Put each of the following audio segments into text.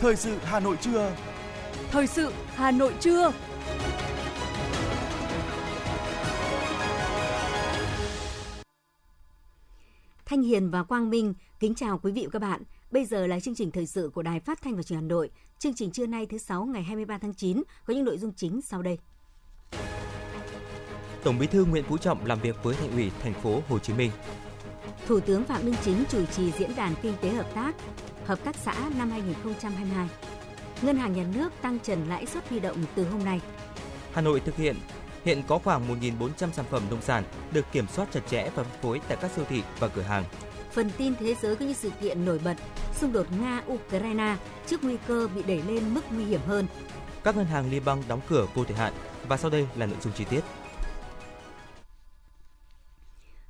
Thời sự Hà Nội trưa. Thời sự Hà Nội trưa. Thanh Hiền và Quang Minh kính chào quý vị và các bạn. Bây giờ là chương trình thời sự của Đài Phát thanh và Truyền hình Hà Nội. Chương trình trưa nay thứ sáu ngày 23 tháng 9 có những nội dung chính sau đây. Tổng Bí thư Nguyễn Phú Trọng làm việc với Thành ủy thành phố Hồ Chí Minh. Thủ tướng Phạm Minh Chính chủ trì diễn đàn kinh tế hợp tác hợp tác xã năm 2022. Ngân hàng Nhà nước tăng trần lãi suất huy động từ hôm nay. Hà Nội thực hiện hiện có khoảng 1.400 sản phẩm nông sản được kiểm soát chặt chẽ và phân phối tại các siêu thị và cửa hàng. Phần tin thế giới có những sự kiện nổi bật, xung đột Nga-Ukraine trước nguy cơ bị đẩy lên mức nguy hiểm hơn. Các ngân hàng Liban đóng cửa vô thời hạn và sau đây là nội dung chi tiết.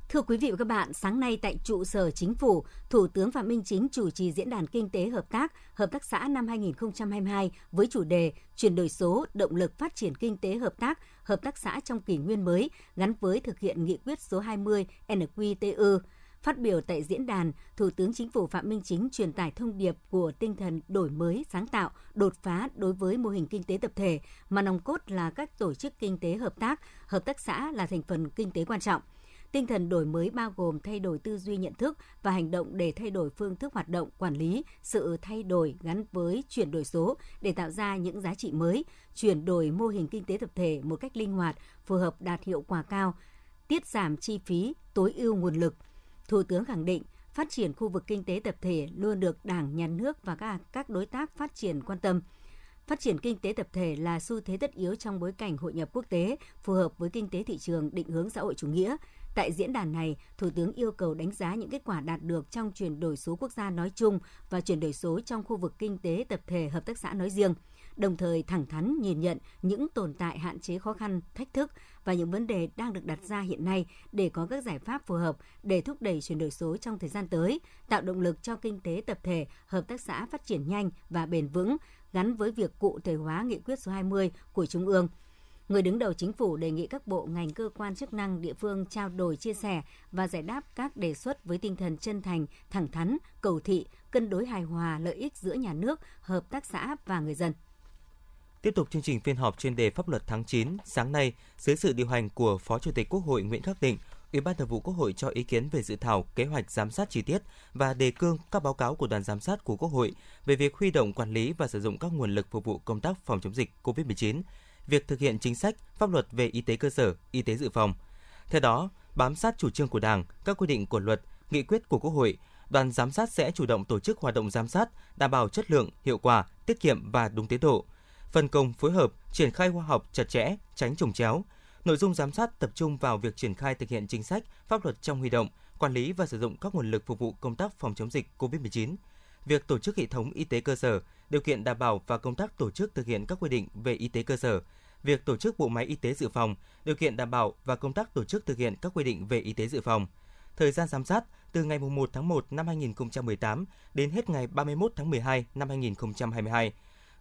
Thưa quý vị và các bạn, sáng nay tại trụ sở chính phủ, Thủ tướng Phạm Minh Chính chủ trì diễn đàn kinh tế hợp tác, hợp tác xã năm 2022 với chủ đề chuyển đổi số, động lực phát triển kinh tế hợp tác, hợp tác xã trong kỷ nguyên mới gắn với thực hiện nghị quyết số 20 NQTU. Phát biểu tại diễn đàn, Thủ tướng Chính phủ Phạm Minh Chính truyền tải thông điệp của tinh thần đổi mới, sáng tạo, đột phá đối với mô hình kinh tế tập thể, mà nòng cốt là các tổ chức kinh tế hợp tác, hợp tác xã là thành phần kinh tế quan trọng – Tinh thần đổi mới bao gồm thay đổi tư duy nhận thức và hành động để thay đổi phương thức hoạt động quản lý, sự thay đổi gắn với chuyển đổi số để tạo ra những giá trị mới, chuyển đổi mô hình kinh tế tập thể một cách linh hoạt, phù hợp đạt hiệu quả cao, tiết giảm chi phí, tối ưu nguồn lực. Thủ tướng khẳng định phát triển khu vực kinh tế tập thể luôn được Đảng, Nhà nước và các các đối tác phát triển quan tâm. Phát triển kinh tế tập thể là xu thế tất yếu trong bối cảnh hội nhập quốc tế, phù hợp với kinh tế thị trường định hướng xã hội chủ nghĩa, Tại diễn đàn này, Thủ tướng yêu cầu đánh giá những kết quả đạt được trong chuyển đổi số quốc gia nói chung và chuyển đổi số trong khu vực kinh tế tập thể hợp tác xã nói riêng đồng thời thẳng thắn nhìn nhận những tồn tại hạn chế khó khăn, thách thức và những vấn đề đang được đặt ra hiện nay để có các giải pháp phù hợp để thúc đẩy chuyển đổi số trong thời gian tới, tạo động lực cho kinh tế tập thể, hợp tác xã phát triển nhanh và bền vững, gắn với việc cụ thể hóa nghị quyết số 20 của Trung ương. Người đứng đầu chính phủ đề nghị các bộ ngành cơ quan chức năng địa phương trao đổi chia sẻ và giải đáp các đề xuất với tinh thần chân thành, thẳng thắn, cầu thị, cân đối hài hòa lợi ích giữa nhà nước, hợp tác xã và người dân. Tiếp tục chương trình phiên họp chuyên đề pháp luật tháng 9, sáng nay, dưới sự điều hành của Phó Chủ tịch Quốc hội Nguyễn Khắc Định, Ủy ban Thường vụ Quốc hội cho ý kiến về dự thảo kế hoạch giám sát chi tiết và đề cương các báo cáo của đoàn giám sát của Quốc hội về việc huy động quản lý và sử dụng các nguồn lực phục vụ công tác phòng chống dịch COVID-19 việc thực hiện chính sách, pháp luật về y tế cơ sở, y tế dự phòng. Theo đó, bám sát chủ trương của Đảng, các quy định của luật, nghị quyết của Quốc hội, đoàn giám sát sẽ chủ động tổ chức hoạt động giám sát, đảm bảo chất lượng, hiệu quả, tiết kiệm và đúng tiến độ. Phân công phối hợp, triển khai khoa học chặt chẽ, tránh trùng chéo. Nội dung giám sát tập trung vào việc triển khai thực hiện chính sách, pháp luật trong huy động, quản lý và sử dụng các nguồn lực phục vụ công tác phòng chống dịch COVID-19. Việc tổ chức hệ thống y tế cơ sở, điều kiện đảm bảo và công tác tổ chức thực hiện các quy định về y tế cơ sở, việc tổ chức bộ máy y tế dự phòng, điều kiện đảm bảo và công tác tổ chức thực hiện các quy định về y tế dự phòng. Thời gian giám sát từ ngày 1 tháng 1 năm 2018 đến hết ngày 31 tháng 12 năm 2022.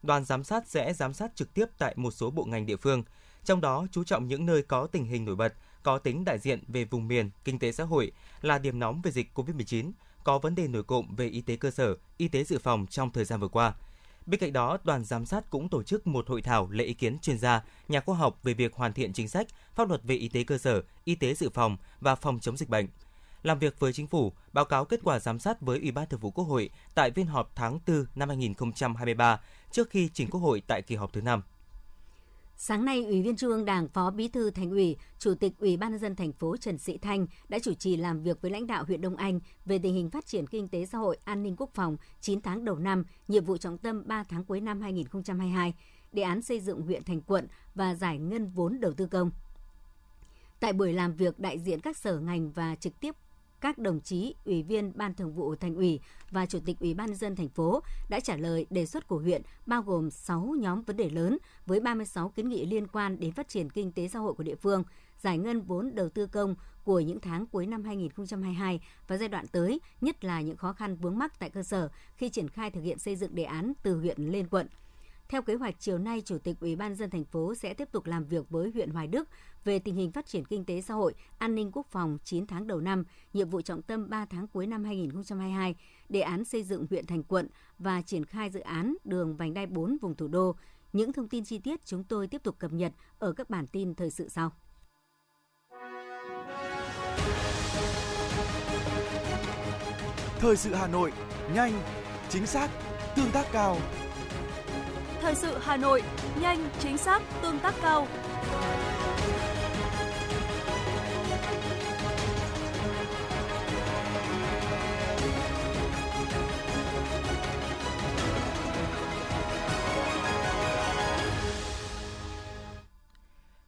Đoàn giám sát sẽ giám sát trực tiếp tại một số bộ ngành địa phương, trong đó chú trọng những nơi có tình hình nổi bật, có tính đại diện về vùng miền, kinh tế xã hội, là điểm nóng về dịch COVID-19, có vấn đề nổi cộng về y tế cơ sở, y tế dự phòng trong thời gian vừa qua – Bên cạnh đó, đoàn giám sát cũng tổ chức một hội thảo lấy ý kiến chuyên gia, nhà khoa học về việc hoàn thiện chính sách, pháp luật về y tế cơ sở, y tế dự phòng và phòng chống dịch bệnh. Làm việc với chính phủ, báo cáo kết quả giám sát với Ủy ban Thường vụ Quốc hội tại phiên họp tháng 4 năm 2023 trước khi trình Quốc hội tại kỳ họp thứ 5. Sáng nay, Ủy viên Trung ương Đảng, Phó Bí thư Thành ủy, Chủ tịch Ủy ban nhân dân thành phố Trần Sĩ Thanh đã chủ trì làm việc với lãnh đạo huyện Đông Anh về tình hình phát triển kinh tế xã hội, an ninh quốc phòng 9 tháng đầu năm, nhiệm vụ trọng tâm 3 tháng cuối năm 2022, đề án xây dựng huyện thành quận và giải ngân vốn đầu tư công. Tại buổi làm việc, đại diện các sở ngành và trực tiếp các đồng chí ủy viên ban thường vụ thành ủy và chủ tịch ủy ban dân thành phố đã trả lời đề xuất của huyện bao gồm 6 nhóm vấn đề lớn với 36 kiến nghị liên quan đến phát triển kinh tế xã hội của địa phương, giải ngân vốn đầu tư công của những tháng cuối năm 2022 và giai đoạn tới, nhất là những khó khăn vướng mắc tại cơ sở khi triển khai thực hiện xây dựng đề án từ huyện lên quận. Theo kế hoạch, chiều nay, Chủ tịch Ủy ban dân thành phố sẽ tiếp tục làm việc với huyện Hoài Đức về tình hình phát triển kinh tế xã hội, an ninh quốc phòng 9 tháng đầu năm, nhiệm vụ trọng tâm 3 tháng cuối năm 2022, đề án xây dựng huyện thành quận và triển khai dự án đường vành đai 4 vùng thủ đô. Những thông tin chi tiết chúng tôi tiếp tục cập nhật ở các bản tin thời sự sau. Thời sự Hà Nội, nhanh, chính xác, tương tác cao. Thời sự Hà Nội, nhanh, chính xác, tương tác cao.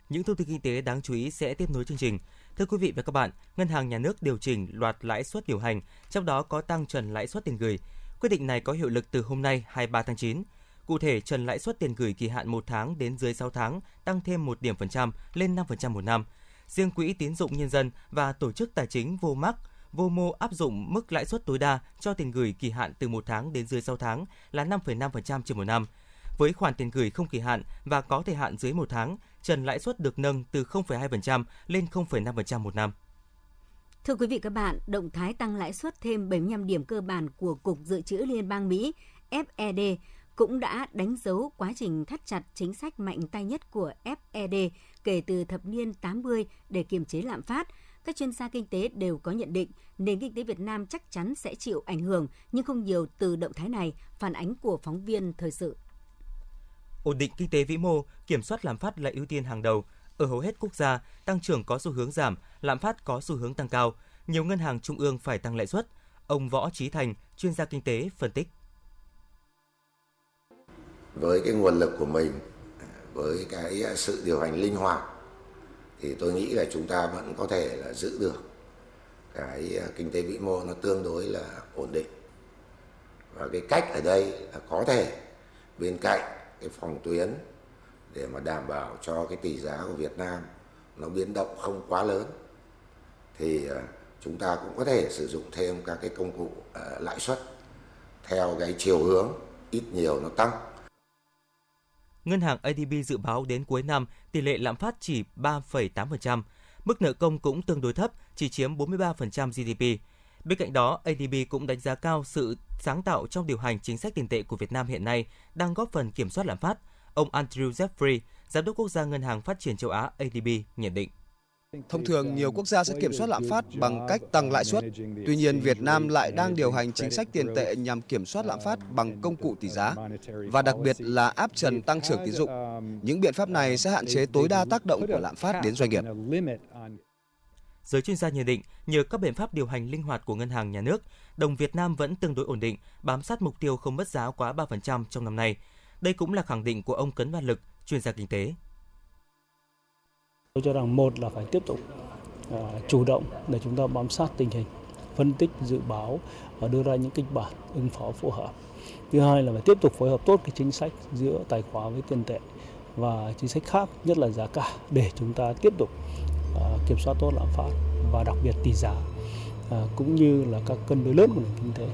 Những thông tin kinh tế đáng chú ý sẽ tiếp nối chương trình. Thưa quý vị và các bạn, Ngân hàng Nhà nước điều chỉnh loạt lãi suất điều hành, trong đó có tăng trần lãi suất tiền gửi. Quyết định này có hiệu lực từ hôm nay 23 tháng 9. Cụ thể, trần lãi suất tiền gửi kỳ hạn 1 tháng đến dưới 6 tháng tăng thêm 1 điểm phần trăm lên 5% một năm. Riêng quỹ tín dụng nhân dân và tổ chức tài chính vô mắc vô mô áp dụng mức lãi suất tối đa cho tiền gửi kỳ hạn từ 1 tháng đến dưới 6 tháng là 5,5% trên một năm. Với khoản tiền gửi không kỳ hạn và có thời hạn dưới 1 tháng, trần lãi suất được nâng từ 0,2% lên 0,5% một năm. Thưa quý vị các bạn, động thái tăng lãi suất thêm 75 điểm cơ bản của Cục Dự trữ Liên bang Mỹ FED cũng đã đánh dấu quá trình thắt chặt chính sách mạnh tay nhất của FED kể từ thập niên 80 để kiềm chế lạm phát. Các chuyên gia kinh tế đều có nhận định nền kinh tế Việt Nam chắc chắn sẽ chịu ảnh hưởng nhưng không nhiều từ động thái này, phản ánh của phóng viên thời sự. Ổn định kinh tế vĩ mô, kiểm soát lạm phát là ưu tiên hàng đầu. Ở hầu hết quốc gia, tăng trưởng có xu hướng giảm, lạm phát có xu hướng tăng cao. Nhiều ngân hàng trung ương phải tăng lãi suất. Ông Võ Trí Thành, chuyên gia kinh tế, phân tích. Với cái nguồn lực của mình, với cái sự điều hành linh hoạt, thì tôi nghĩ là chúng ta vẫn có thể là giữ được cái à, kinh tế vĩ mô nó tương đối là ổn định. Và cái cách ở đây là có thể bên cạnh cái phòng tuyến để mà đảm bảo cho cái tỷ giá của Việt Nam nó biến động không quá lớn thì à, chúng ta cũng có thể sử dụng thêm các cái công cụ uh, lãi suất theo cái chiều hướng ít nhiều nó tăng. Ngân hàng ADB dự báo đến cuối năm tỷ lệ lạm phát chỉ 3,8%, mức nợ công cũng tương đối thấp, chỉ chiếm 43% GDP. Bên cạnh đó, ADB cũng đánh giá cao sự sáng tạo trong điều hành chính sách tiền tệ của Việt Nam hiện nay đang góp phần kiểm soát lạm phát. Ông Andrew Jeffrey, Giám đốc Quốc gia Ngân hàng Phát triển châu Á ADB nhận định. Thông thường, nhiều quốc gia sẽ kiểm soát lạm phát bằng cách tăng lãi suất. Tuy nhiên, Việt Nam lại đang điều hành chính sách tiền tệ nhằm kiểm soát lạm phát bằng công cụ tỷ giá và đặc biệt là áp trần tăng trưởng tín dụng. Những biện pháp này sẽ hạn chế tối đa tác động của lạm phát đến doanh nghiệp. Giới chuyên gia nhận định, nhờ các biện pháp điều hành linh hoạt của ngân hàng nhà nước, đồng Việt Nam vẫn tương đối ổn định, bám sát mục tiêu không mất giá quá 3% trong năm nay. Đây cũng là khẳng định của ông Cấn Văn Lực, chuyên gia kinh tế. Tôi cho rằng một là phải tiếp tục à, chủ động để chúng ta bám sát tình hình, phân tích, dự báo và đưa ra những kịch bản ứng phó phù hợp. Thứ hai là phải tiếp tục phối hợp tốt cái chính sách giữa tài khoá với tiền tệ và chính sách khác, nhất là giá cả để chúng ta tiếp tục à, kiểm soát tốt lạm phát và đặc biệt tỷ giá à, cũng như là các cân đối lớn của nền kinh tế.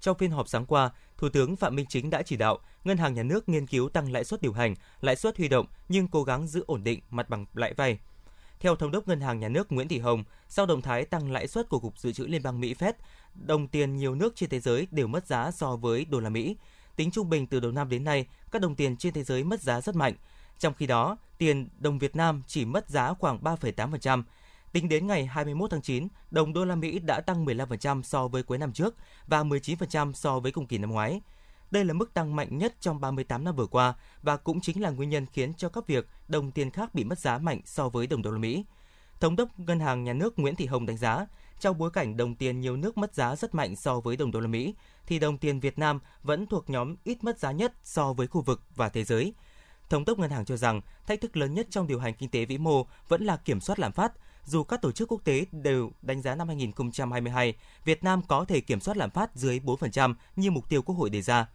Trong phiên họp sáng qua, Thủ tướng Phạm Minh Chính đã chỉ đạo Ngân hàng Nhà nước nghiên cứu tăng lãi suất điều hành, lãi suất huy động nhưng cố gắng giữ ổn định mặt bằng lãi vay. Theo Thống đốc Ngân hàng Nhà nước Nguyễn Thị Hồng, sau động thái tăng lãi suất của Cục Dự trữ Liên bang Mỹ Fed, đồng tiền nhiều nước trên thế giới đều mất giá so với đô la Mỹ. Tính trung bình từ đầu năm đến nay, các đồng tiền trên thế giới mất giá rất mạnh. Trong khi đó, tiền đồng Việt Nam chỉ mất giá khoảng 3,8%. Tính đến ngày 21 tháng 9, đồng đô la Mỹ đã tăng 15% so với cuối năm trước và 19% so với cùng kỳ năm ngoái. Đây là mức tăng mạnh nhất trong 38 năm vừa qua và cũng chính là nguyên nhân khiến cho các việc đồng tiền khác bị mất giá mạnh so với đồng đô la Mỹ. Thống đốc Ngân hàng Nhà nước Nguyễn Thị Hồng đánh giá, trong bối cảnh đồng tiền nhiều nước mất giá rất mạnh so với đồng đô la Mỹ, thì đồng tiền Việt Nam vẫn thuộc nhóm ít mất giá nhất so với khu vực và thế giới. Thống đốc ngân hàng cho rằng, thách thức lớn nhất trong điều hành kinh tế vĩ mô vẫn là kiểm soát lạm phát, dù các tổ chức quốc tế đều đánh giá năm 2022, Việt Nam có thể kiểm soát lạm phát dưới 4% như mục tiêu Quốc hội đề ra.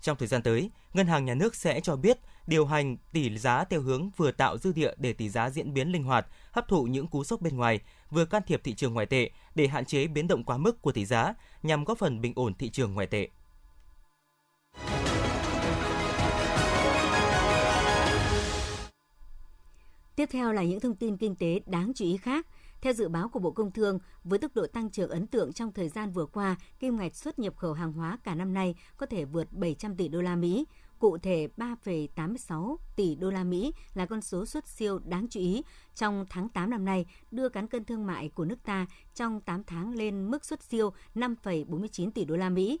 Trong thời gian tới, Ngân hàng Nhà nước sẽ cho biết điều hành tỷ giá theo hướng vừa tạo dư địa để tỷ giá diễn biến linh hoạt, hấp thụ những cú sốc bên ngoài, vừa can thiệp thị trường ngoại tệ để hạn chế biến động quá mức của tỷ giá nhằm góp phần bình ổn thị trường ngoại tệ. Tiếp theo là những thông tin kinh tế đáng chú ý khác. Theo dự báo của Bộ Công Thương, với tốc độ tăng trưởng ấn tượng trong thời gian vừa qua, kim ngạch xuất nhập khẩu hàng hóa cả năm nay có thể vượt 700 tỷ đô la Mỹ. Cụ thể 3,86 tỷ đô la Mỹ là con số xuất siêu đáng chú ý trong tháng 8 năm nay, đưa cán cân thương mại của nước ta trong 8 tháng lên mức xuất siêu 5,49 tỷ đô la Mỹ.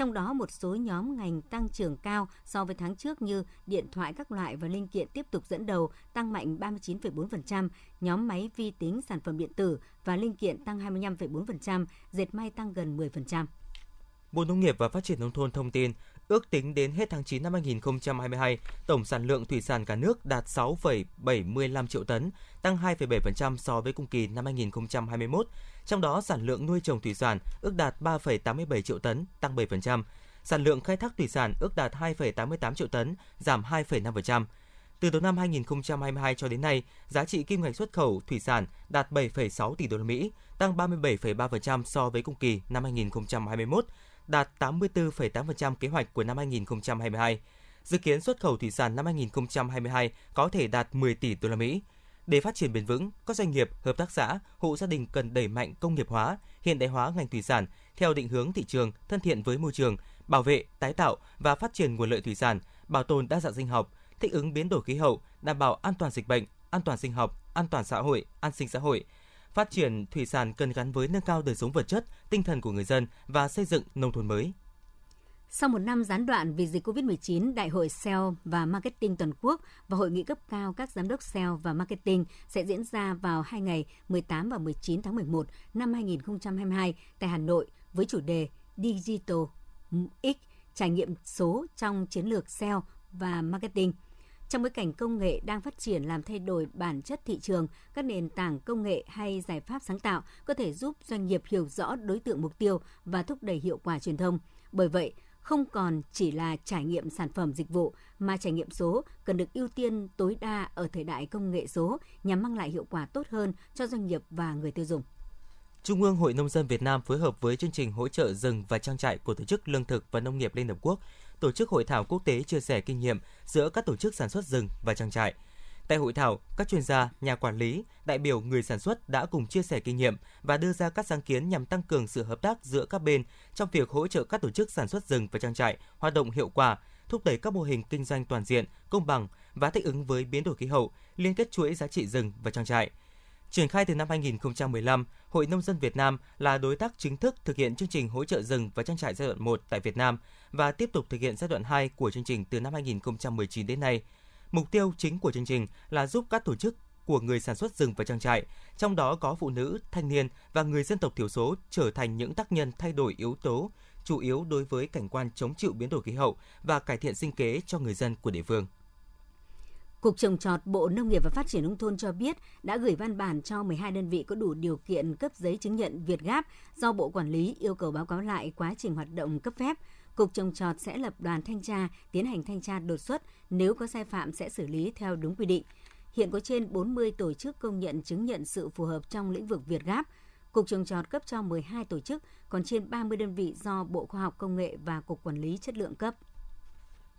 Trong đó một số nhóm ngành tăng trưởng cao so với tháng trước như điện thoại các loại và linh kiện tiếp tục dẫn đầu tăng mạnh 39,4%, nhóm máy vi tính sản phẩm điện tử và linh kiện tăng 25,4%, dệt may tăng gần 10%. Bộ Nông nghiệp và Phát triển Nông thôn thông tin, ước tính đến hết tháng 9 năm 2022, tổng sản lượng thủy sản cả nước đạt 6,75 triệu tấn, tăng 2,7% so với cùng kỳ năm 2021. Trong đó, sản lượng nuôi trồng thủy sản ước đạt 3,87 triệu tấn, tăng 7%. Sản lượng khai thác thủy sản ước đạt 2,88 triệu tấn, giảm 2,5%. Từ đầu năm 2022 cho đến nay, giá trị kim ngạch xuất khẩu thủy sản đạt 7,6 tỷ đô la Mỹ, tăng 37,3% so với cùng kỳ năm 2021 đạt 84,8% kế hoạch của năm 2022. Dự kiến xuất khẩu thủy sản năm 2022 có thể đạt 10 tỷ đô la Mỹ. Để phát triển bền vững, các doanh nghiệp, hợp tác xã, hộ gia đình cần đẩy mạnh công nghiệp hóa, hiện đại hóa ngành thủy sản theo định hướng thị trường thân thiện với môi trường, bảo vệ, tái tạo và phát triển nguồn lợi thủy sản, bảo tồn đa dạng sinh học, thích ứng biến đổi khí hậu, đảm bảo an toàn dịch bệnh, an toàn sinh học, an toàn xã hội, an sinh xã hội, Phát triển thủy sản cần gắn với nâng cao đời sống vật chất, tinh thần của người dân và xây dựng nông thôn mới. Sau một năm gián đoạn vì dịch COVID-19, Đại hội SEO và Marketing toàn quốc và Hội nghị cấp cao các giám đốc SEO và Marketing sẽ diễn ra vào hai ngày 18 và 19 tháng 11 năm 2022 tại Hà Nội với chủ đề Digital X, trải nghiệm số trong chiến lược SEO và Marketing – trong bối cảnh công nghệ đang phát triển làm thay đổi bản chất thị trường, các nền tảng công nghệ hay giải pháp sáng tạo có thể giúp doanh nghiệp hiểu rõ đối tượng mục tiêu và thúc đẩy hiệu quả truyền thông. Bởi vậy, không còn chỉ là trải nghiệm sản phẩm dịch vụ, mà trải nghiệm số cần được ưu tiên tối đa ở thời đại công nghệ số nhằm mang lại hiệu quả tốt hơn cho doanh nghiệp và người tiêu dùng. Trung ương Hội Nông dân Việt Nam phối hợp với chương trình hỗ trợ rừng và trang trại của Tổ chức Lương thực và Nông nghiệp Liên Hợp Quốc, tổ chức hội thảo quốc tế chia sẻ kinh nghiệm giữa các tổ chức sản xuất rừng và trang trại. Tại hội thảo, các chuyên gia, nhà quản lý, đại biểu người sản xuất đã cùng chia sẻ kinh nghiệm và đưa ra các sáng kiến nhằm tăng cường sự hợp tác giữa các bên trong việc hỗ trợ các tổ chức sản xuất rừng và trang trại hoạt động hiệu quả, thúc đẩy các mô hình kinh doanh toàn diện, công bằng và thích ứng với biến đổi khí hậu, liên kết chuỗi giá trị rừng và trang trại. Triển khai từ năm 2015, Hội Nông dân Việt Nam là đối tác chính thức thực hiện chương trình hỗ trợ rừng và trang trại giai đoạn 1 tại Việt Nam và tiếp tục thực hiện giai đoạn 2 của chương trình từ năm 2019 đến nay. Mục tiêu chính của chương trình là giúp các tổ chức của người sản xuất rừng và trang trại, trong đó có phụ nữ, thanh niên và người dân tộc thiểu số trở thành những tác nhân thay đổi yếu tố chủ yếu đối với cảnh quan chống chịu biến đổi khí hậu và cải thiện sinh kế cho người dân của địa phương. Cục Trồng trọt Bộ Nông nghiệp và Phát triển Nông thôn cho biết đã gửi văn bản cho 12 đơn vị có đủ điều kiện cấp giấy chứng nhận Việt Gáp do Bộ Quản lý yêu cầu báo cáo lại quá trình hoạt động cấp phép. Cục Trồng trọt sẽ lập đoàn thanh tra, tiến hành thanh tra đột xuất, nếu có sai phạm sẽ xử lý theo đúng quy định. Hiện có trên 40 tổ chức công nhận chứng nhận sự phù hợp trong lĩnh vực Việt Gáp. Cục Trồng trọt cấp cho 12 tổ chức, còn trên 30 đơn vị do Bộ Khoa học Công nghệ và Cục Quản lý Chất lượng cấp.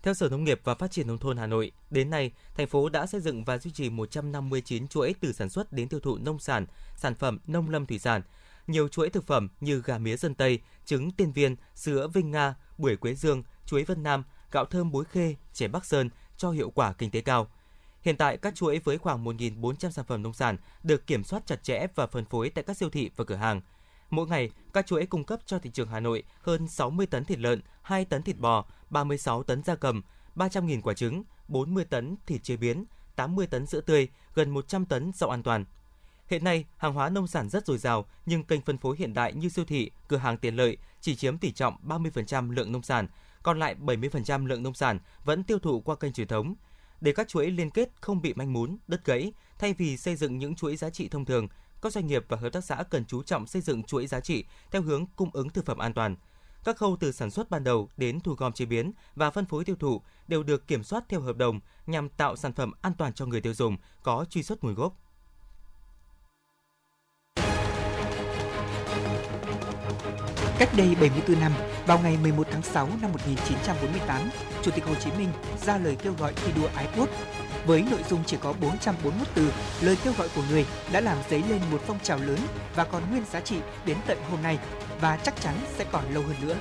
Theo Sở Nông nghiệp và Phát triển Nông thôn Hà Nội, đến nay, thành phố đã xây dựng và duy trì 159 chuỗi từ sản xuất đến tiêu thụ nông sản, sản phẩm nông lâm thủy sản. Nhiều chuỗi thực phẩm như gà mía dân Tây, trứng tiên viên, sữa Vinh Nga, bưởi Quế Dương, chuối Vân Nam, gạo thơm Bối Khê, chè Bắc Sơn cho hiệu quả kinh tế cao. Hiện tại, các chuỗi với khoảng 1.400 sản phẩm nông sản được kiểm soát chặt chẽ và phân phối tại các siêu thị và cửa hàng – Mỗi ngày, các chuỗi cung cấp cho thị trường Hà Nội hơn 60 tấn thịt lợn, 2 tấn thịt bò, 36 tấn da cầm, 300.000 quả trứng, 40 tấn thịt chế biến, 80 tấn sữa tươi, gần 100 tấn rau an toàn. Hiện nay, hàng hóa nông sản rất dồi dào, nhưng kênh phân phối hiện đại như siêu thị, cửa hàng tiện lợi chỉ chiếm tỷ trọng 30% lượng nông sản, còn lại 70% lượng nông sản vẫn tiêu thụ qua kênh truyền thống. Để các chuỗi liên kết không bị manh mún, đứt gãy, thay vì xây dựng những chuỗi giá trị thông thường, các doanh nghiệp và hợp tác xã cần chú trọng xây dựng chuỗi giá trị theo hướng cung ứng thực phẩm an toàn. Các khâu từ sản xuất ban đầu đến thu gom chế biến và phân phối tiêu thụ đều được kiểm soát theo hợp đồng nhằm tạo sản phẩm an toàn cho người tiêu dùng, có truy xuất nguồn gốc. Cách đây 74 năm, vào ngày 11 tháng 6 năm 1948, Chủ tịch Hồ Chí Minh ra lời kêu gọi thi đua ái quốc. Với nội dung chỉ có 441 từ, lời kêu gọi của người đã làm dấy lên một phong trào lớn và còn nguyên giá trị đến tận hôm nay và chắc chắn sẽ còn lâu hơn nữa.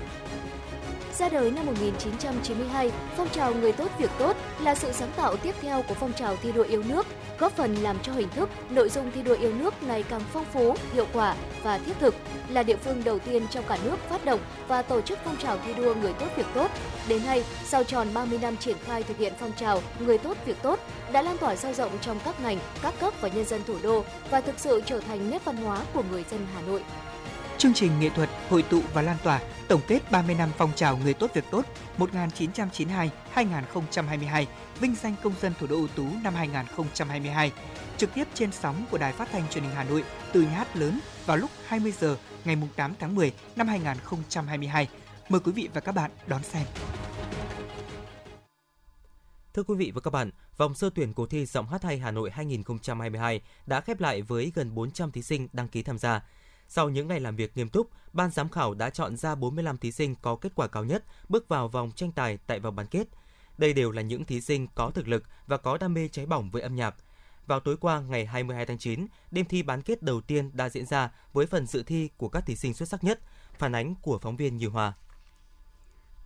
Ra đời năm 1992, phong trào Người tốt việc tốt là sự sáng tạo tiếp theo của phong trào thi đua yêu nước, góp phần làm cho hình thức, nội dung thi đua yêu nước ngày càng phong phú, hiệu quả và thiết thực, là địa phương đầu tiên trong cả nước phát động và tổ chức phong trào thi đua Người tốt việc tốt. Đến nay, sau tròn 30 năm triển khai thực hiện phong trào Người tốt việc tốt đã lan tỏa sâu rộng trong các ngành, các cấp và nhân dân thủ đô và thực sự trở thành nét văn hóa của người dân Hà Nội. Chương trình nghệ thuật hội tụ và lan tỏa tổng kết 30 năm phong trào người tốt việc tốt 1992-2022, vinh danh công dân thủ đô ưu tú năm 2022. Trực tiếp trên sóng của Đài Phát thanh Truyền hình Hà Nội từ nhà hát lớn vào lúc 20 giờ ngày 8 tháng 10 năm 2022. Mời quý vị và các bạn đón xem. Thưa quý vị và các bạn, vòng sơ tuyển cuộc thi giọng hát hay Hà Nội 2022 đã khép lại với gần 400 thí sinh đăng ký tham gia. Sau những ngày làm việc nghiêm túc, ban giám khảo đã chọn ra 45 thí sinh có kết quả cao nhất bước vào vòng tranh tài tại vòng bán kết. Đây đều là những thí sinh có thực lực và có đam mê cháy bỏng với âm nhạc. Vào tối qua ngày 22 tháng 9, đêm thi bán kết đầu tiên đã diễn ra với phần dự thi của các thí sinh xuất sắc nhất. Phản ánh của phóng viên Như Hòa.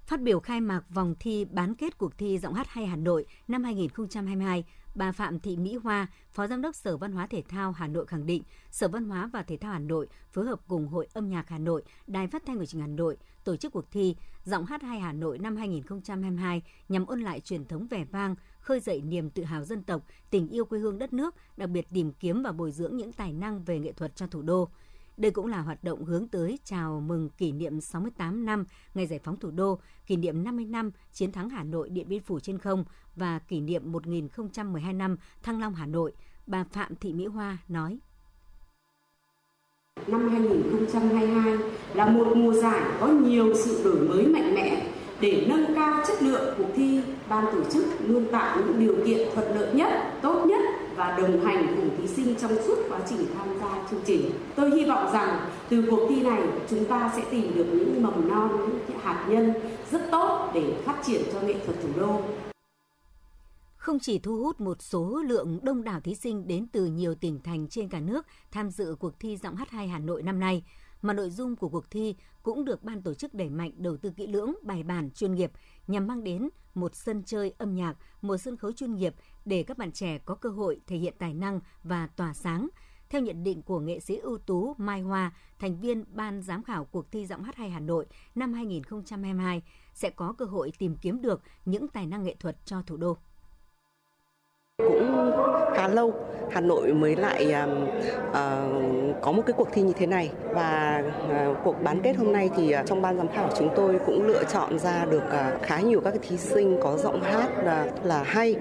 Phát biểu khai mạc vòng thi bán kết cuộc thi giọng hát hay Hà Nội năm 2022, bà Phạm Thị Mỹ Hoa, Phó Giám đốc Sở Văn hóa Thể thao Hà Nội khẳng định, Sở Văn hóa và Thể thao Hà Nội phối hợp cùng Hội âm nhạc Hà Nội, Đài Phát thanh và Truyền hình Hà Nội tổ chức cuộc thi Giọng hát hay Hà Nội năm 2022 nhằm ôn lại truyền thống vẻ vang, khơi dậy niềm tự hào dân tộc, tình yêu quê hương đất nước, đặc biệt tìm kiếm và bồi dưỡng những tài năng về nghệ thuật cho thủ đô. Đây cũng là hoạt động hướng tới chào mừng kỷ niệm 68 năm ngày giải phóng thủ đô, kỷ niệm 50 năm chiến thắng Hà Nội Điện Biên Phủ trên không và kỷ niệm 1012 năm Thăng Long Hà Nội. Bà Phạm Thị Mỹ Hoa nói. Năm 2022 là một mùa giải có nhiều sự đổi mới mạnh mẽ để nâng cao chất lượng cuộc thi, ban tổ chức luôn tạo những điều kiện thuận lợi nhất, tốt nhất và đồng hành cùng thí sinh trong suốt quá trình tham gia chương trình. Tôi hy vọng rằng từ cuộc thi này chúng ta sẽ tìm được những mầm non, những hạt nhân rất tốt để phát triển cho nghệ thuật thủ đô. Không chỉ thu hút một số lượng đông đảo thí sinh đến từ nhiều tỉnh thành trên cả nước tham dự cuộc thi giọng hát hay Hà Nội năm nay, mà nội dung của cuộc thi cũng được ban tổ chức đẩy mạnh đầu tư kỹ lưỡng, bài bản, chuyên nghiệp nhằm mang đến một sân chơi âm nhạc, một sân khấu chuyên nghiệp để các bạn trẻ có cơ hội thể hiện tài năng và tỏa sáng. Theo nhận định của nghệ sĩ ưu tú Mai Hoa, thành viên ban giám khảo cuộc thi giọng hát hay Hà Nội năm 2022, sẽ có cơ hội tìm kiếm được những tài năng nghệ thuật cho thủ đô cũng khá lâu Hà Nội mới lại uh, uh, có một cái cuộc thi như thế này. Và uh, cuộc bán kết hôm nay thì uh, trong ban giám khảo chúng tôi cũng lựa chọn ra được uh, khá nhiều các cái thí sinh có giọng hát uh, là hay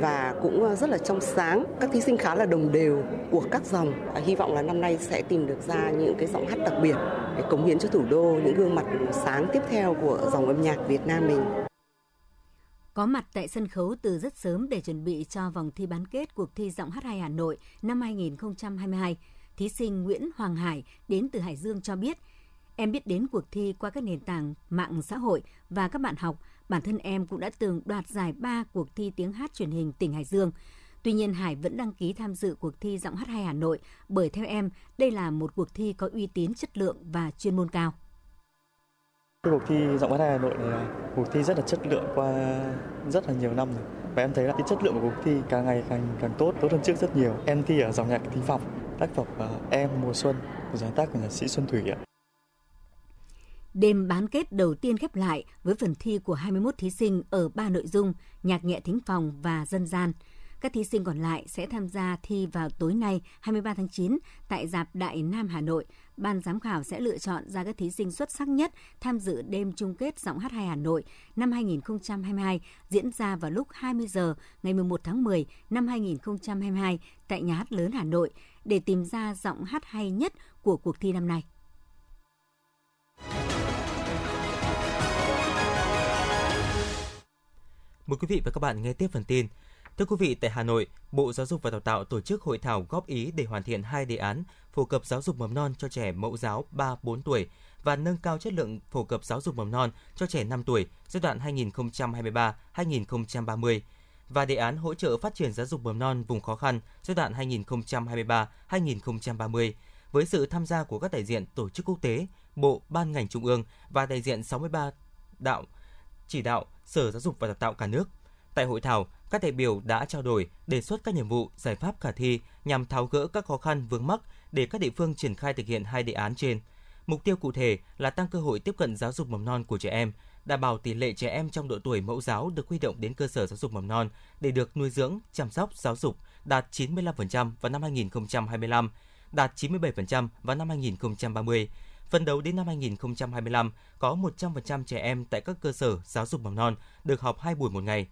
và cũng uh, rất là trong sáng. Các thí sinh khá là đồng đều của các dòng. Uh, hy vọng là năm nay sẽ tìm được ra những cái giọng hát đặc biệt để cống hiến cho thủ đô những gương mặt sáng tiếp theo của dòng âm nhạc Việt Nam mình có mặt tại sân khấu từ rất sớm để chuẩn bị cho vòng thi bán kết cuộc thi giọng hát hay Hà Nội năm 2022. Thí sinh Nguyễn Hoàng Hải đến từ Hải Dương cho biết, em biết đến cuộc thi qua các nền tảng mạng xã hội và các bạn học. Bản thân em cũng đã từng đoạt giải ba cuộc thi tiếng hát truyền hình tỉnh Hải Dương. Tuy nhiên Hải vẫn đăng ký tham dự cuộc thi giọng hát hay Hà Nội bởi theo em đây là một cuộc thi có uy tín chất lượng và chuyên môn cao. Cái cuộc thi giọng hát Hà Nội này là cuộc thi rất là chất lượng qua rất là nhiều năm rồi. Và em thấy là cái chất lượng của cuộc thi càng ngày càng càng tốt, tốt hơn trước rất nhiều. Em thi ở dòng nhạc thính phòng, tác phẩm ờ, Em mùa xuân của sáng tác của nhạc sĩ Xuân Thủy ạ. Đêm bán kết đầu tiên khép lại với phần thi của 21 thí sinh ở ba nội dung nhạc nhẹ thính phòng và dân gian. Các thí sinh còn lại sẽ tham gia thi vào tối nay 23 tháng 9 tại Giạp Đại Nam Hà Nội ban giám khảo sẽ lựa chọn ra các thí sinh xuất sắc nhất tham dự đêm chung kết giọng hát hay Hà Nội năm 2022 diễn ra vào lúc 20 giờ ngày 11 tháng 10 năm 2022 tại Nhà hát lớn Hà Nội để tìm ra giọng hát hay nhất của cuộc thi năm nay. Mời quý vị và các bạn nghe tiếp phần tin. Thưa quý vị, tại Hà Nội, Bộ Giáo dục và Đào tạo tổ chức hội thảo góp ý để hoàn thiện hai đề án phổ cập giáo dục mầm non cho trẻ mẫu giáo 3-4 tuổi và nâng cao chất lượng phổ cập giáo dục mầm non cho trẻ 5 tuổi giai đoạn 2023-2030 và đề án hỗ trợ phát triển giáo dục mầm non vùng khó khăn giai đoạn 2023-2030 với sự tham gia của các đại diện tổ chức quốc tế, bộ, ban ngành trung ương và đại diện 63 đạo chỉ đạo Sở Giáo dục và Đào tạo cả nước. Tại hội thảo, các đại biểu đã trao đổi, đề xuất các nhiệm vụ, giải pháp khả thi nhằm tháo gỡ các khó khăn vướng mắc để các địa phương triển khai thực hiện hai đề án trên. Mục tiêu cụ thể là tăng cơ hội tiếp cận giáo dục mầm non của trẻ em, đảm bảo tỷ lệ trẻ em trong độ tuổi mẫu giáo được huy động đến cơ sở giáo dục mầm non để được nuôi dưỡng, chăm sóc, giáo dục đạt 95% vào năm 2025, đạt 97% vào năm 2030. Phần đầu đến năm 2025 có 100% trẻ em tại các cơ sở giáo dục mầm non được học 2 buổi một ngày.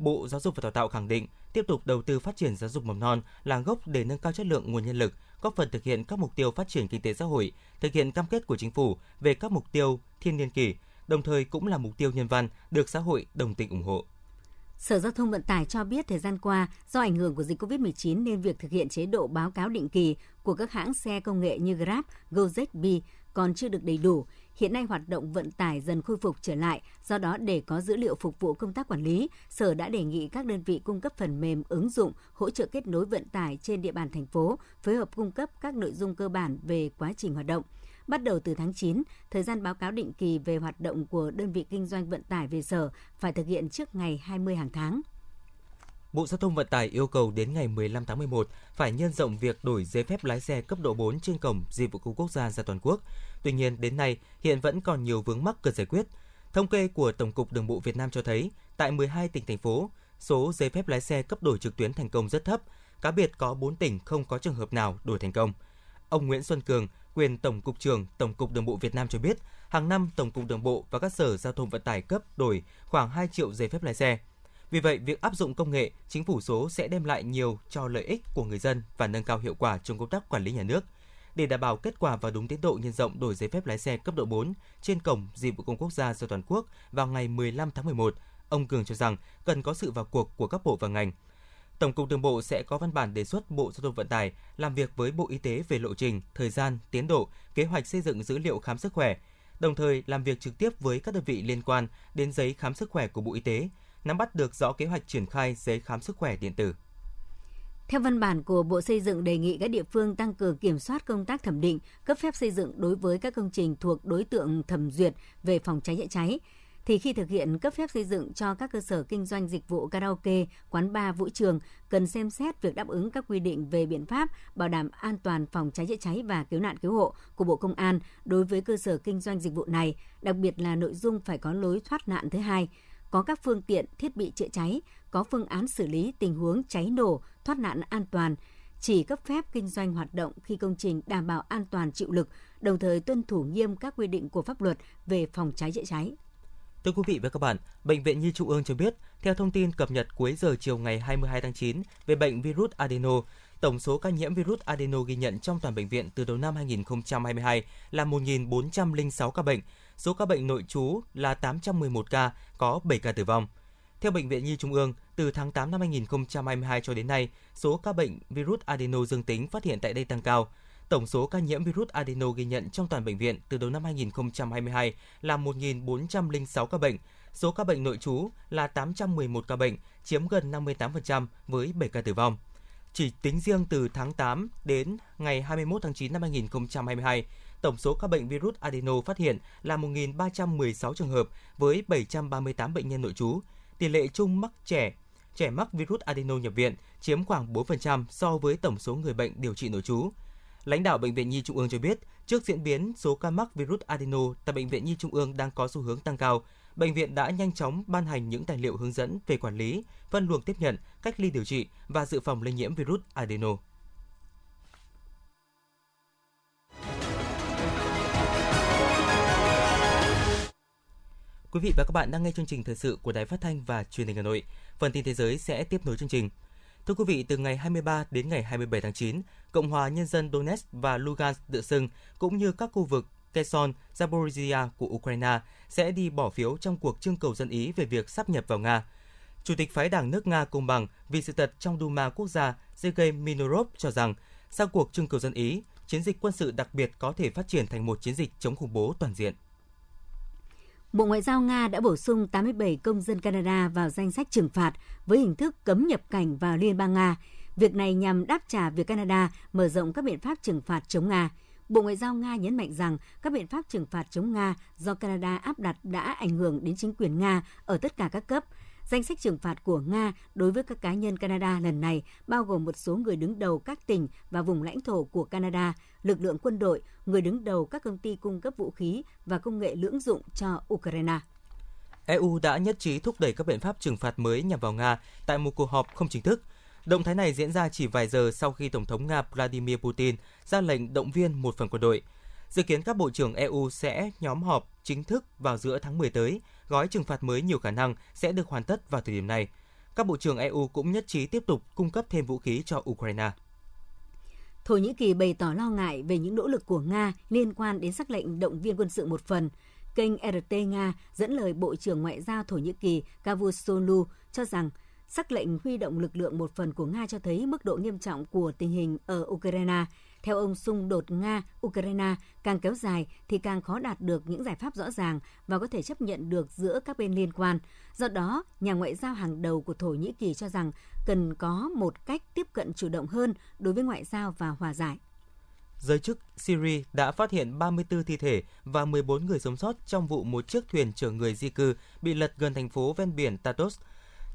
Bộ Giáo dục và Đào tạo khẳng định tiếp tục đầu tư phát triển giáo dục mầm non là gốc để nâng cao chất lượng nguồn nhân lực, góp phần thực hiện các mục tiêu phát triển kinh tế xã hội, thực hiện cam kết của chính phủ về các mục tiêu thiên niên kỷ, đồng thời cũng là mục tiêu nhân văn được xã hội đồng tình ủng hộ. Sở Giao thông Vận tải cho biết thời gian qua, do ảnh hưởng của dịch COVID-19 nên việc thực hiện chế độ báo cáo định kỳ của các hãng xe công nghệ như Grab, Gojek, Bi còn chưa được đầy đủ. Hiện nay hoạt động vận tải dần khôi phục trở lại, do đó để có dữ liệu phục vụ công tác quản lý, Sở đã đề nghị các đơn vị cung cấp phần mềm ứng dụng hỗ trợ kết nối vận tải trên địa bàn thành phố, phối hợp cung cấp các nội dung cơ bản về quá trình hoạt động. Bắt đầu từ tháng 9, thời gian báo cáo định kỳ về hoạt động của đơn vị kinh doanh vận tải về sở phải thực hiện trước ngày 20 hàng tháng. Bộ Giao thông Vận tải yêu cầu đến ngày 15 tháng 11 phải nhân rộng việc đổi giấy phép lái xe cấp độ 4 trên cổng dịch vụ công quốc gia ra toàn quốc. Tuy nhiên, đến nay hiện vẫn còn nhiều vướng mắc cần giải quyết. Thống kê của Tổng cục Đường bộ Việt Nam cho thấy, tại 12 tỉnh thành phố, số giấy phép lái xe cấp đổi trực tuyến thành công rất thấp, cá biệt có 4 tỉnh không có trường hợp nào đổi thành công. Ông Nguyễn Xuân Cường, quyền Tổng cục trưởng Tổng cục Đường bộ Việt Nam cho biết, hàng năm Tổng cục Đường bộ và các sở giao thông vận tải cấp đổi khoảng 2 triệu giấy phép lái xe. Vì vậy, việc áp dụng công nghệ, chính phủ số sẽ đem lại nhiều cho lợi ích của người dân và nâng cao hiệu quả trong công tác quản lý nhà nước. Để đảm bảo kết quả và đúng tiến độ nhân rộng đổi giấy phép lái xe cấp độ 4 trên cổng dịch vụ công quốc gia do toàn quốc vào ngày 15 tháng 11, ông Cường cho rằng cần có sự vào cuộc của các bộ và ngành. Tổng cục Đường bộ sẽ có văn bản đề xuất Bộ Giao thông Vận tải làm việc với Bộ Y tế về lộ trình, thời gian, tiến độ, kế hoạch xây dựng dữ liệu khám sức khỏe, đồng thời làm việc trực tiếp với các đơn vị liên quan đến giấy khám sức khỏe của Bộ Y tế, nắm bắt được rõ kế hoạch triển khai giấy khám sức khỏe điện tử. Theo văn bản của Bộ Xây dựng đề nghị các địa phương tăng cường kiểm soát công tác thẩm định, cấp phép xây dựng đối với các công trình thuộc đối tượng thẩm duyệt về phòng cháy chữa cháy, thì khi thực hiện cấp phép xây dựng cho các cơ sở kinh doanh dịch vụ karaoke, quán bar, vũ trường cần xem xét việc đáp ứng các quy định về biện pháp bảo đảm an toàn phòng cháy chữa cháy và cứu nạn cứu hộ của Bộ Công an đối với cơ sở kinh doanh dịch vụ này, đặc biệt là nội dung phải có lối thoát nạn thứ hai, có các phương tiện, thiết bị chữa cháy, có phương án xử lý tình huống cháy nổ, thoát nạn an toàn, chỉ cấp phép kinh doanh hoạt động khi công trình đảm bảo an toàn chịu lực, đồng thời tuân thủ nghiêm các quy định của pháp luật về phòng cháy chữa cháy. Thưa quý vị và các bạn, Bệnh viện Nhi Trung ương cho biết, theo thông tin cập nhật cuối giờ chiều ngày 22 tháng 9 về bệnh virus adeno, tổng số ca nhiễm virus adeno ghi nhận trong toàn bệnh viện từ đầu năm 2022 là 1.406 ca bệnh, số ca bệnh nội trú là 811 ca, có 7 ca tử vong. Theo Bệnh viện Nhi Trung ương, từ tháng 8 năm 2022 cho đến nay, số ca bệnh virus adeno dương tính phát hiện tại đây tăng cao. Tổng số ca nhiễm virus adeno ghi nhận trong toàn bệnh viện từ đầu năm 2022 là 1.406 ca bệnh, số ca bệnh nội trú là 811 ca bệnh, chiếm gần 58% với 7 ca tử vong. Chỉ tính riêng từ tháng 8 đến ngày 21 tháng 9 năm 2022, tổng số ca bệnh virus adeno phát hiện là 1.316 trường hợp với 738 bệnh nhân nội trú. Tỷ lệ chung mắc trẻ trẻ mắc virus adeno nhập viện chiếm khoảng 4% so với tổng số người bệnh điều trị nội trú. Lãnh đạo Bệnh viện Nhi Trung ương cho biết, trước diễn biến số ca mắc virus adeno tại Bệnh viện Nhi Trung ương đang có xu hướng tăng cao, bệnh viện đã nhanh chóng ban hành những tài liệu hướng dẫn về quản lý, phân luồng tiếp nhận, cách ly điều trị và dự phòng lây nhiễm virus adeno. Quý vị và các bạn đang nghe chương trình thời sự của Đài Phát thanh và Truyền hình Hà Nội. Phần tin thế giới sẽ tiếp nối chương trình. Thưa quý vị, từ ngày 23 đến ngày 27 tháng 9, Cộng hòa Nhân dân Donetsk và Lugansk tự xưng cũng như các khu vực Kherson, Zaporizhia của Ukraine sẽ đi bỏ phiếu trong cuộc trưng cầu dân ý về việc sắp nhập vào Nga. Chủ tịch phái đảng nước Nga Công bằng vì sự thật trong Duma quốc gia Sergei Minorov cho rằng sau cuộc trưng cầu dân Ý, chiến dịch quân sự đặc biệt có thể phát triển thành một chiến dịch chống khủng bố toàn diện. Bộ Ngoại giao Nga đã bổ sung 87 công dân Canada vào danh sách trừng phạt với hình thức cấm nhập cảnh vào Liên bang Nga. Việc này nhằm đáp trả việc Canada mở rộng các biện pháp trừng phạt chống Nga. Bộ Ngoại giao Nga nhấn mạnh rằng các biện pháp trừng phạt chống Nga do Canada áp đặt đã ảnh hưởng đến chính quyền Nga ở tất cả các cấp. Danh sách trừng phạt của Nga đối với các cá nhân Canada lần này bao gồm một số người đứng đầu các tỉnh và vùng lãnh thổ của Canada, lực lượng quân đội, người đứng đầu các công ty cung cấp vũ khí và công nghệ lưỡng dụng cho Ukraine. EU đã nhất trí thúc đẩy các biện pháp trừng phạt mới nhằm vào Nga tại một cuộc họp không chính thức. Động thái này diễn ra chỉ vài giờ sau khi Tổng thống Nga Vladimir Putin ra lệnh động viên một phần quân đội. Dự kiến các bộ trưởng EU sẽ nhóm họp chính thức vào giữa tháng 10 tới. Gói trừng phạt mới nhiều khả năng sẽ được hoàn tất vào thời điểm này. Các bộ trưởng EU cũng nhất trí tiếp tục cung cấp thêm vũ khí cho Ukraine. Thổ Nhĩ Kỳ bày tỏ lo ngại về những nỗ lực của Nga liên quan đến sắc lệnh động viên quân sự một phần. Kênh RT Nga dẫn lời Bộ trưởng Ngoại giao Thổ Nhĩ Kỳ Cavusoglu cho rằng sắc lệnh huy động lực lượng một phần của Nga cho thấy mức độ nghiêm trọng của tình hình ở Ukraine. Theo ông, xung đột Nga-Ukraine càng kéo dài thì càng khó đạt được những giải pháp rõ ràng và có thể chấp nhận được giữa các bên liên quan. Do đó, nhà ngoại giao hàng đầu của Thổ Nhĩ Kỳ cho rằng cần có một cách tiếp cận chủ động hơn đối với ngoại giao và hòa giải. Giới chức Syria đã phát hiện 34 thi thể và 14 người sống sót trong vụ một chiếc thuyền chở người di cư bị lật gần thành phố ven biển Tartus.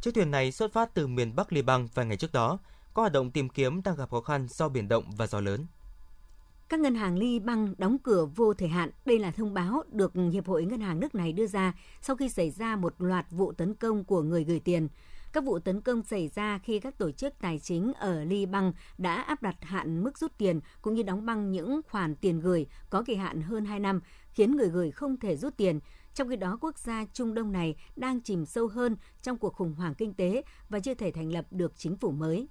Chiếc thuyền này xuất phát từ miền Bắc Liban vài ngày trước đó. Có hoạt động tìm kiếm đang gặp khó khăn do biển động và gió lớn. Các ngân hàng Liban đóng cửa vô thời hạn. Đây là thông báo được Hiệp hội Ngân hàng nước này đưa ra sau khi xảy ra một loạt vụ tấn công của người gửi tiền. Các vụ tấn công xảy ra khi các tổ chức tài chính ở Liban đã áp đặt hạn mức rút tiền cũng như đóng băng những khoản tiền gửi có kỳ hạn hơn 2 năm, khiến người gửi không thể rút tiền. Trong khi đó, quốc gia Trung Đông này đang chìm sâu hơn trong cuộc khủng hoảng kinh tế và chưa thể thành lập được chính phủ mới.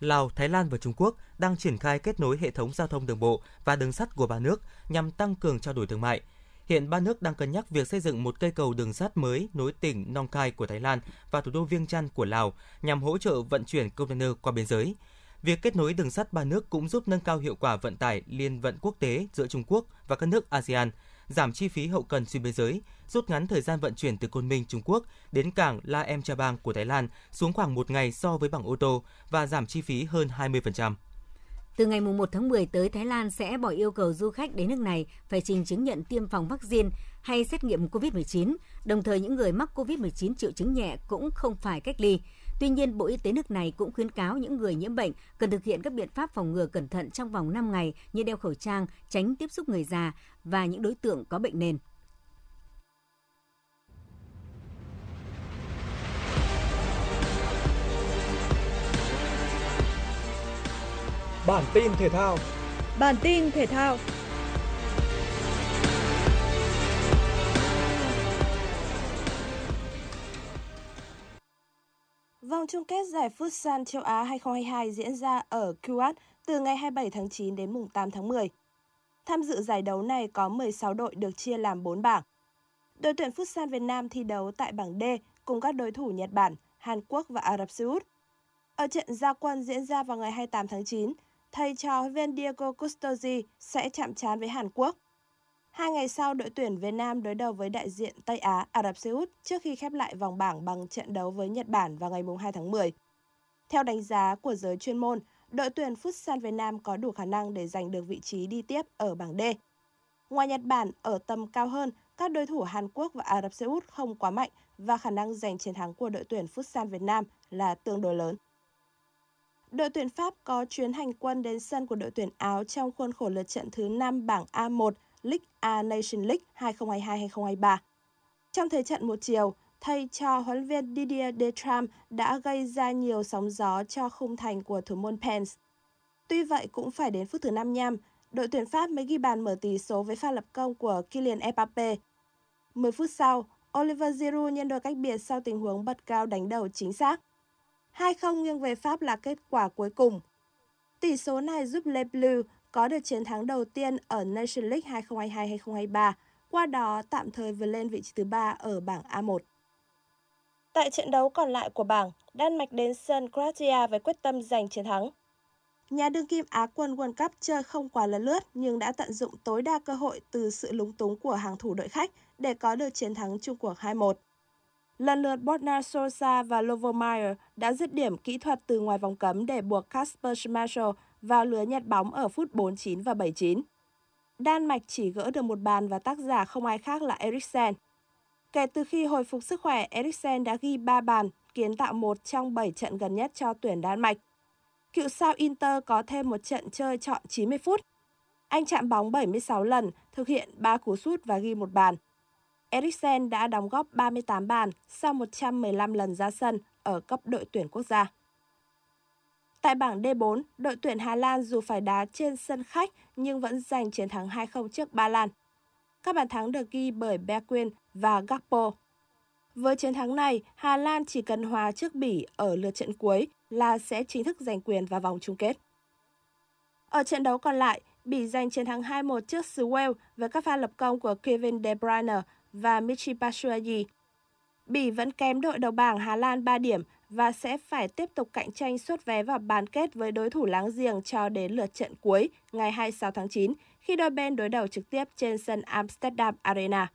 Lào, Thái Lan và Trung Quốc đang triển khai kết nối hệ thống giao thông đường bộ và đường sắt của ba nước nhằm tăng cường trao đổi thương mại. Hiện ba nước đang cân nhắc việc xây dựng một cây cầu đường sắt mới nối tỉnh Nong Khai của Thái Lan và thủ đô Viêng Chăn của Lào nhằm hỗ trợ vận chuyển container qua biên giới. Việc kết nối đường sắt ba nước cũng giúp nâng cao hiệu quả vận tải liên vận quốc tế giữa Trung Quốc và các nước ASEAN, giảm chi phí hậu cần xuyên biên giới, rút ngắn thời gian vận chuyển từ Côn Minh, Trung Quốc đến cảng La Em Chabang của Thái Lan xuống khoảng một ngày so với bằng ô tô và giảm chi phí hơn 20%. Từ ngày 1 tháng 10 tới, Thái Lan sẽ bỏ yêu cầu du khách đến nước này phải trình chứng nhận tiêm phòng vaccine hay xét nghiệm COVID-19. Đồng thời, những người mắc COVID-19 triệu chứng nhẹ cũng không phải cách ly. Tuy nhiên, Bộ Y tế nước này cũng khuyến cáo những người nhiễm bệnh cần thực hiện các biện pháp phòng ngừa cẩn thận trong vòng 5 ngày như đeo khẩu trang, tránh tiếp xúc người già và những đối tượng có bệnh nền. Bản tin thể thao Bản tin thể thao Vòng chung kết giải Futsal châu Á 2022 diễn ra ở Kuwait từ ngày 27 tháng 9 đến mùng 8 tháng 10. Tham dự giải đấu này có 16 đội được chia làm 4 bảng. Đội tuyển Futsal Việt Nam thi đấu tại bảng D cùng các đối thủ Nhật Bản, Hàn Quốc và Ả Rập Xê Út. Ở trận gia quân diễn ra vào ngày 28 tháng 9, thầy trò huấn viên Diego Custosi sẽ chạm trán với Hàn Quốc. Hai ngày sau, đội tuyển Việt Nam đối đầu với đại diện Tây Á Ả Rập Xê Út trước khi khép lại vòng bảng bằng trận đấu với Nhật Bản vào ngày 2 tháng 10. Theo đánh giá của giới chuyên môn, đội tuyển Futsal Việt Nam có đủ khả năng để giành được vị trí đi tiếp ở bảng D. Ngoài Nhật Bản ở tầm cao hơn, các đối thủ Hàn Quốc và Ả Rập Xê Út không quá mạnh và khả năng giành chiến thắng của đội tuyển Futsal Việt Nam là tương đối lớn. Đội tuyển Pháp có chuyến hành quân đến sân của đội tuyển Áo trong khuôn khổ lượt trận thứ 5 bảng A1 League A Nation League 2022-2023. Trong thế trận một chiều, thay cho huấn viên Didier Deschamps đã gây ra nhiều sóng gió cho khung thành của thủ môn Pence. Tuy vậy cũng phải đến phút thứ 55, đội tuyển Pháp mới ghi bàn mở tỷ số với pha lập công của Kylian Mbappe. 10 phút sau, Oliver Giroud nhân đôi cách biệt sau tình huống bật cao đánh đầu chính xác. 2-0 nghiêng về Pháp là kết quả cuối cùng. Tỷ số này giúp Les Bleus có được chiến thắng đầu tiên ở Nation League 2022-2023, qua đó tạm thời vượt lên vị trí thứ ba ở bảng A1. Tại trận đấu còn lại của bảng, Đan Mạch đến sân Croatia với quyết tâm giành chiến thắng. Nhà đương kim Á quân World Cup chơi không quá lấn lướt nhưng đã tận dụng tối đa cơ hội từ sự lúng túng của hàng thủ đội khách để có được chiến thắng chung cuộc 2-1. Lần lượt Borna Sosa và Lovomeyer đã dứt điểm kỹ thuật từ ngoài vòng cấm để buộc Kasper Schmeichel vào lưới nhặt bóng ở phút 49 và 79. Đan Mạch chỉ gỡ được một bàn và tác giả không ai khác là Eriksen. Kể từ khi hồi phục sức khỏe, Eriksen đã ghi 3 bàn, kiến tạo một trong 7 trận gần nhất cho tuyển Đan Mạch. Cựu sao Inter có thêm một trận chơi trọn 90 phút. Anh chạm bóng 76 lần, thực hiện 3 cú sút và ghi một bàn. Eriksen đã đóng góp 38 bàn sau 115 lần ra sân ở cấp đội tuyển quốc gia. Tại bảng D4, đội tuyển Hà Lan dù phải đá trên sân khách nhưng vẫn giành chiến thắng 2-0 trước Ba Lan. Các bàn thắng được ghi bởi Bergwijn và Gakpo. Với chiến thắng này, Hà Lan chỉ cần hòa trước Bỉ ở lượt trận cuối là sẽ chính thức giành quyền vào vòng chung kết. Ở trận đấu còn lại, Bỉ giành chiến thắng 2-1 trước xứ Wales với các pha lập công của Kevin De Bruyne và Michy Batshuayi. Bỉ vẫn kém đội đầu bảng Hà Lan 3 điểm và sẽ phải tiếp tục cạnh tranh suất vé vào bán kết với đối thủ láng giềng cho đến lượt trận cuối ngày 26 tháng 9 khi đôi bên đối đầu trực tiếp trên sân Amsterdam Arena.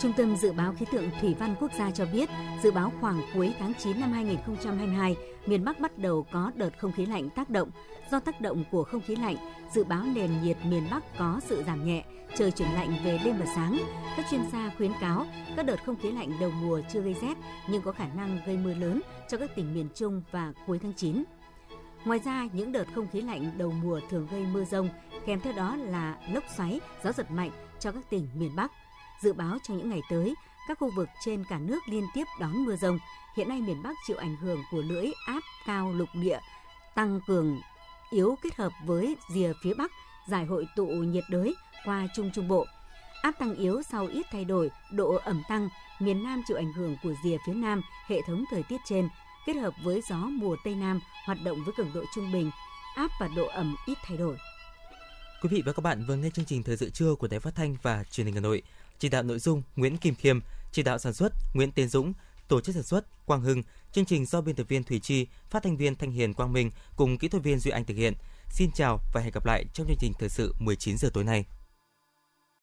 Trung tâm Dự báo Khí tượng Thủy văn Quốc gia cho biết, dự báo khoảng cuối tháng 9 năm 2022, miền Bắc bắt đầu có đợt không khí lạnh tác động. Do tác động của không khí lạnh, dự báo nền nhiệt miền Bắc có sự giảm nhẹ, trời chuyển lạnh về đêm và sáng. Các chuyên gia khuyến cáo các đợt không khí lạnh đầu mùa chưa gây rét nhưng có khả năng gây mưa lớn cho các tỉnh miền Trung và cuối tháng 9. Ngoài ra, những đợt không khí lạnh đầu mùa thường gây mưa rông, kèm theo đó là lốc xoáy, gió giật mạnh cho các tỉnh miền Bắc. Dự báo trong những ngày tới, các khu vực trên cả nước liên tiếp đón mưa rông. Hiện nay miền Bắc chịu ảnh hưởng của lưỡi áp cao lục địa tăng cường yếu kết hợp với rìa phía Bắc giải hội tụ nhiệt đới qua Trung Trung Bộ. Áp tăng yếu sau ít thay đổi, độ ẩm tăng, miền Nam chịu ảnh hưởng của rìa phía Nam, hệ thống thời tiết trên, kết hợp với gió mùa Tây Nam hoạt động với cường độ trung bình, áp và độ ẩm ít thay đổi. Quý vị và các bạn vừa nghe chương trình Thời sự trưa của Đài Phát thanh và Truyền hình Hà Nội. Chỉ đạo nội dung Nguyễn Kim Khiêm, chỉ đạo sản xuất Nguyễn Tiến Dũng, tổ chức sản xuất Quang Hưng. Chương trình do biên tập viên Thủy Chi, phát thanh viên Thanh Hiền Quang Minh cùng kỹ thuật viên Duy Anh thực hiện. Xin chào và hẹn gặp lại trong chương trình thời sự 19 giờ tối nay.